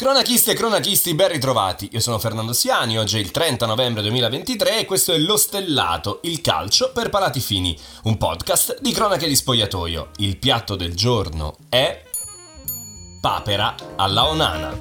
Cronachiste e cronachisti, ben ritrovati. Io sono Fernando Siani, oggi è il 30 novembre 2023 e questo è Lo Stellato, il calcio per palati fini, un podcast di cronache di spogliatoio. Il piatto del giorno è papera alla onana.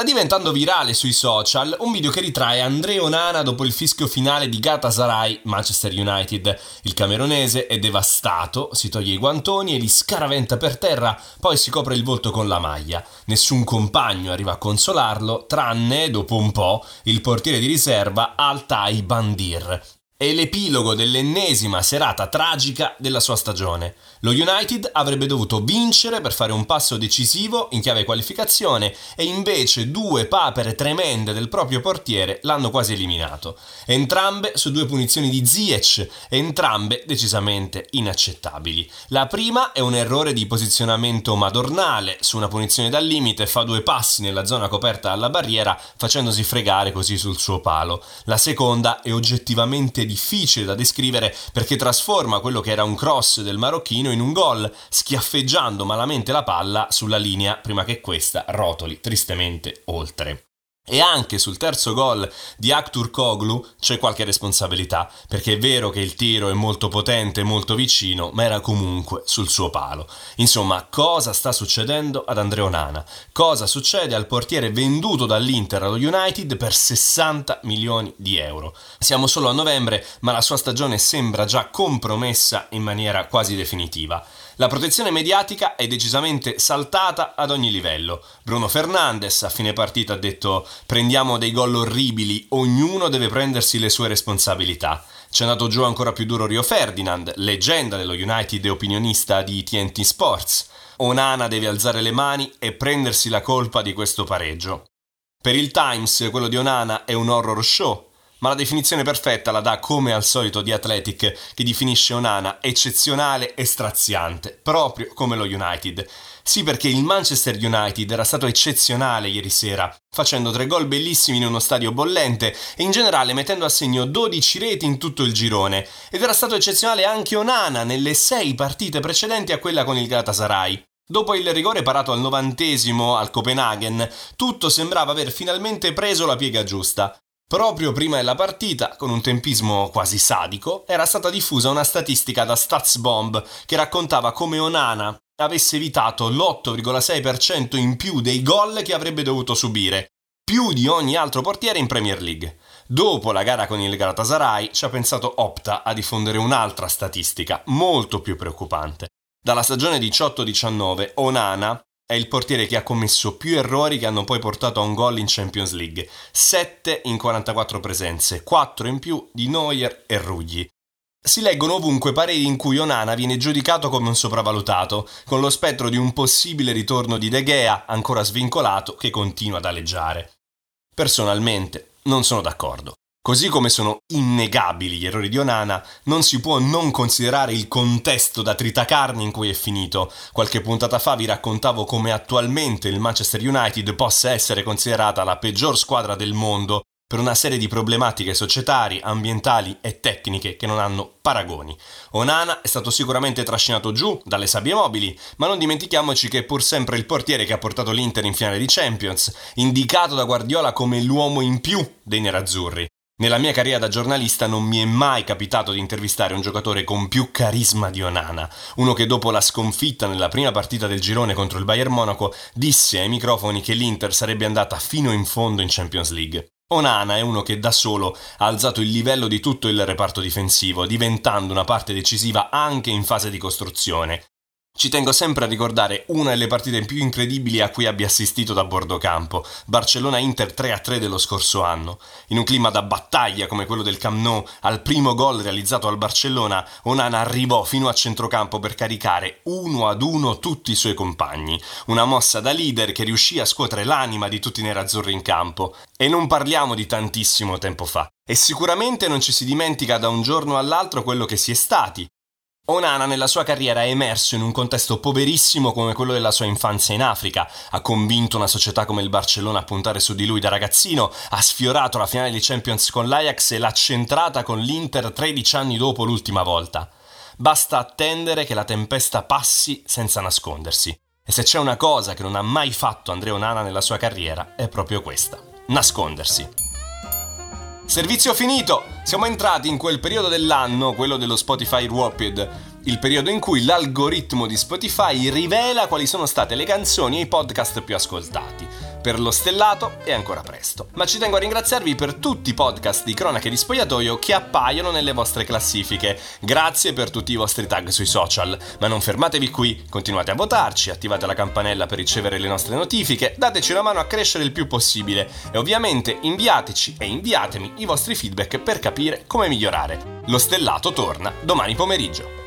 Sta diventando virale sui social un video che ritrae Andrea Onana dopo il fischio finale di Galatasaray Manchester United. Il camerunese è devastato, si toglie i guantoni e li scaraventa per terra, poi si copre il volto con la maglia. Nessun compagno arriva a consolarlo, tranne, dopo un po', il portiere di riserva Altai Bandir, è l'epilogo dell'ennesima serata tragica della sua stagione. Lo United avrebbe dovuto vincere per fare un passo decisivo in chiave qualificazione e invece due papere tremende del proprio portiere l'hanno quasi eliminato. Entrambe su due punizioni di Ziyech, entrambe decisamente inaccettabili. La prima è un errore di posizionamento madornale, su una punizione dal limite fa due passi nella zona coperta dalla barriera facendosi fregare così sul suo palo. La seconda è oggettivamente difficile da descrivere perché trasforma quello che era un cross del marocchino in un gol, schiaffeggiando malamente la palla sulla linea prima che questa rotoli tristemente oltre. E anche sul terzo gol di Aktur Koglu c'è qualche responsabilità, perché è vero che il tiro è molto potente, molto vicino, ma era comunque sul suo palo. Insomma, cosa sta succedendo ad Andrea Onana? Cosa succede al portiere venduto dall'Inter allo United per 60 milioni di euro? Siamo solo a novembre, ma la sua stagione sembra già compromessa in maniera quasi definitiva. La protezione mediatica è decisamente saltata ad ogni livello. Bruno Fernandes a fine partita ha detto prendiamo dei gol orribili, ognuno deve prendersi le sue responsabilità. C'è andato giù ancora più duro Rio Ferdinand, leggenda dello United e opinionista di TNT Sports. Onana deve alzare le mani e prendersi la colpa di questo pareggio. Per il Times quello di Onana è un horror show, ma la definizione perfetta la dà come al solito di Athletic che definisce Onana eccezionale e straziante, proprio come lo United. Sì, perché il Manchester United era stato eccezionale ieri sera, facendo tre gol bellissimi in uno stadio bollente e in generale mettendo a segno 12 reti in tutto il girone. Ed era stato eccezionale anche Onana nelle sei partite precedenti a quella con il Galatasaray. Dopo il rigore parato al novantesimo al Copenaghen, tutto sembrava aver finalmente preso la piega giusta. Proprio prima della partita, con un tempismo quasi sadico, era stata diffusa una statistica da Statsbomb che raccontava come Onana avesse evitato l'8,6% in più dei gol che avrebbe dovuto subire, più di ogni altro portiere in Premier League. Dopo la gara con il Galatasaray ci ha pensato Opta a diffondere un'altra statistica, molto più preoccupante. Dalla stagione 18-19 Onana è il portiere che ha commesso più errori che hanno poi portato a un gol in Champions League. 7 in 44 presenze, 4 in più di Neuer e Ruggi. Si leggono ovunque pareri in cui Onana viene giudicato come un sopravvalutato, con lo spettro di un possibile ritorno di De Gea, ancora svincolato, che continua ad aleggiare. Personalmente non sono d'accordo. Così come sono innegabili gli errori di Onana, non si può non considerare il contesto da tritacarne in cui è finito. Qualche puntata fa vi raccontavo come attualmente il Manchester United possa essere considerata la peggior squadra del mondo per una serie di problematiche societarie, ambientali e tecniche che non hanno paragoni. Onana è stato sicuramente trascinato giù dalle sabbie mobili, ma non dimentichiamoci che è pur sempre il portiere che ha portato l'Inter in finale di Champions, indicato da Guardiola come l'uomo in più dei nerazzurri. Nella mia carriera da giornalista non mi è mai capitato di intervistare un giocatore con più carisma di Onana, uno che dopo la sconfitta nella prima partita del girone contro il Bayern Monaco disse ai microfoni che l'Inter sarebbe andata fino in fondo in Champions League. Onana è uno che da solo ha alzato il livello di tutto il reparto difensivo, diventando una parte decisiva anche in fase di costruzione. Ci tengo sempre a ricordare una delle partite più incredibili a cui abbia assistito da bordo campo, Barcellona-Inter 3-3 dello scorso anno. In un clima da battaglia come quello del Camp Nou, al primo gol realizzato al Barcellona, Onana arrivò fino a centrocampo per caricare uno ad uno tutti i suoi compagni. Una mossa da leader che riuscì a scuotere l'anima di tutti i nerazzurri in campo. E non parliamo di tantissimo tempo fa. E sicuramente non ci si dimentica da un giorno all'altro quello che si è stati, Onana nella sua carriera è emerso in un contesto poverissimo come quello della sua infanzia in Africa, ha convinto una società come il Barcellona a puntare su di lui da ragazzino, ha sfiorato la finale di Champions con l'Ajax e l'ha centrata con l'Inter 13 anni dopo l'ultima volta. Basta attendere che la tempesta passi senza nascondersi. E se c'è una cosa che non ha mai fatto Andrea Onana nella sua carriera è proprio questa, nascondersi. Servizio finito! Siamo entrati in quel periodo dell'anno, quello dello Spotify Wrapped, il periodo in cui l'algoritmo di Spotify rivela quali sono state le canzoni e i podcast più ascoltati. Per lo stellato è ancora presto, ma ci tengo a ringraziarvi per tutti i podcast di cronache di spogliatoio che appaiono nelle vostre classifiche. Grazie per tutti i vostri tag sui social, ma non fermatevi qui, continuate a votarci, attivate la campanella per ricevere le nostre notifiche, dateci una mano a crescere il più possibile e ovviamente inviateci e inviatemi i vostri feedback per capire come migliorare. Lo stellato torna domani pomeriggio.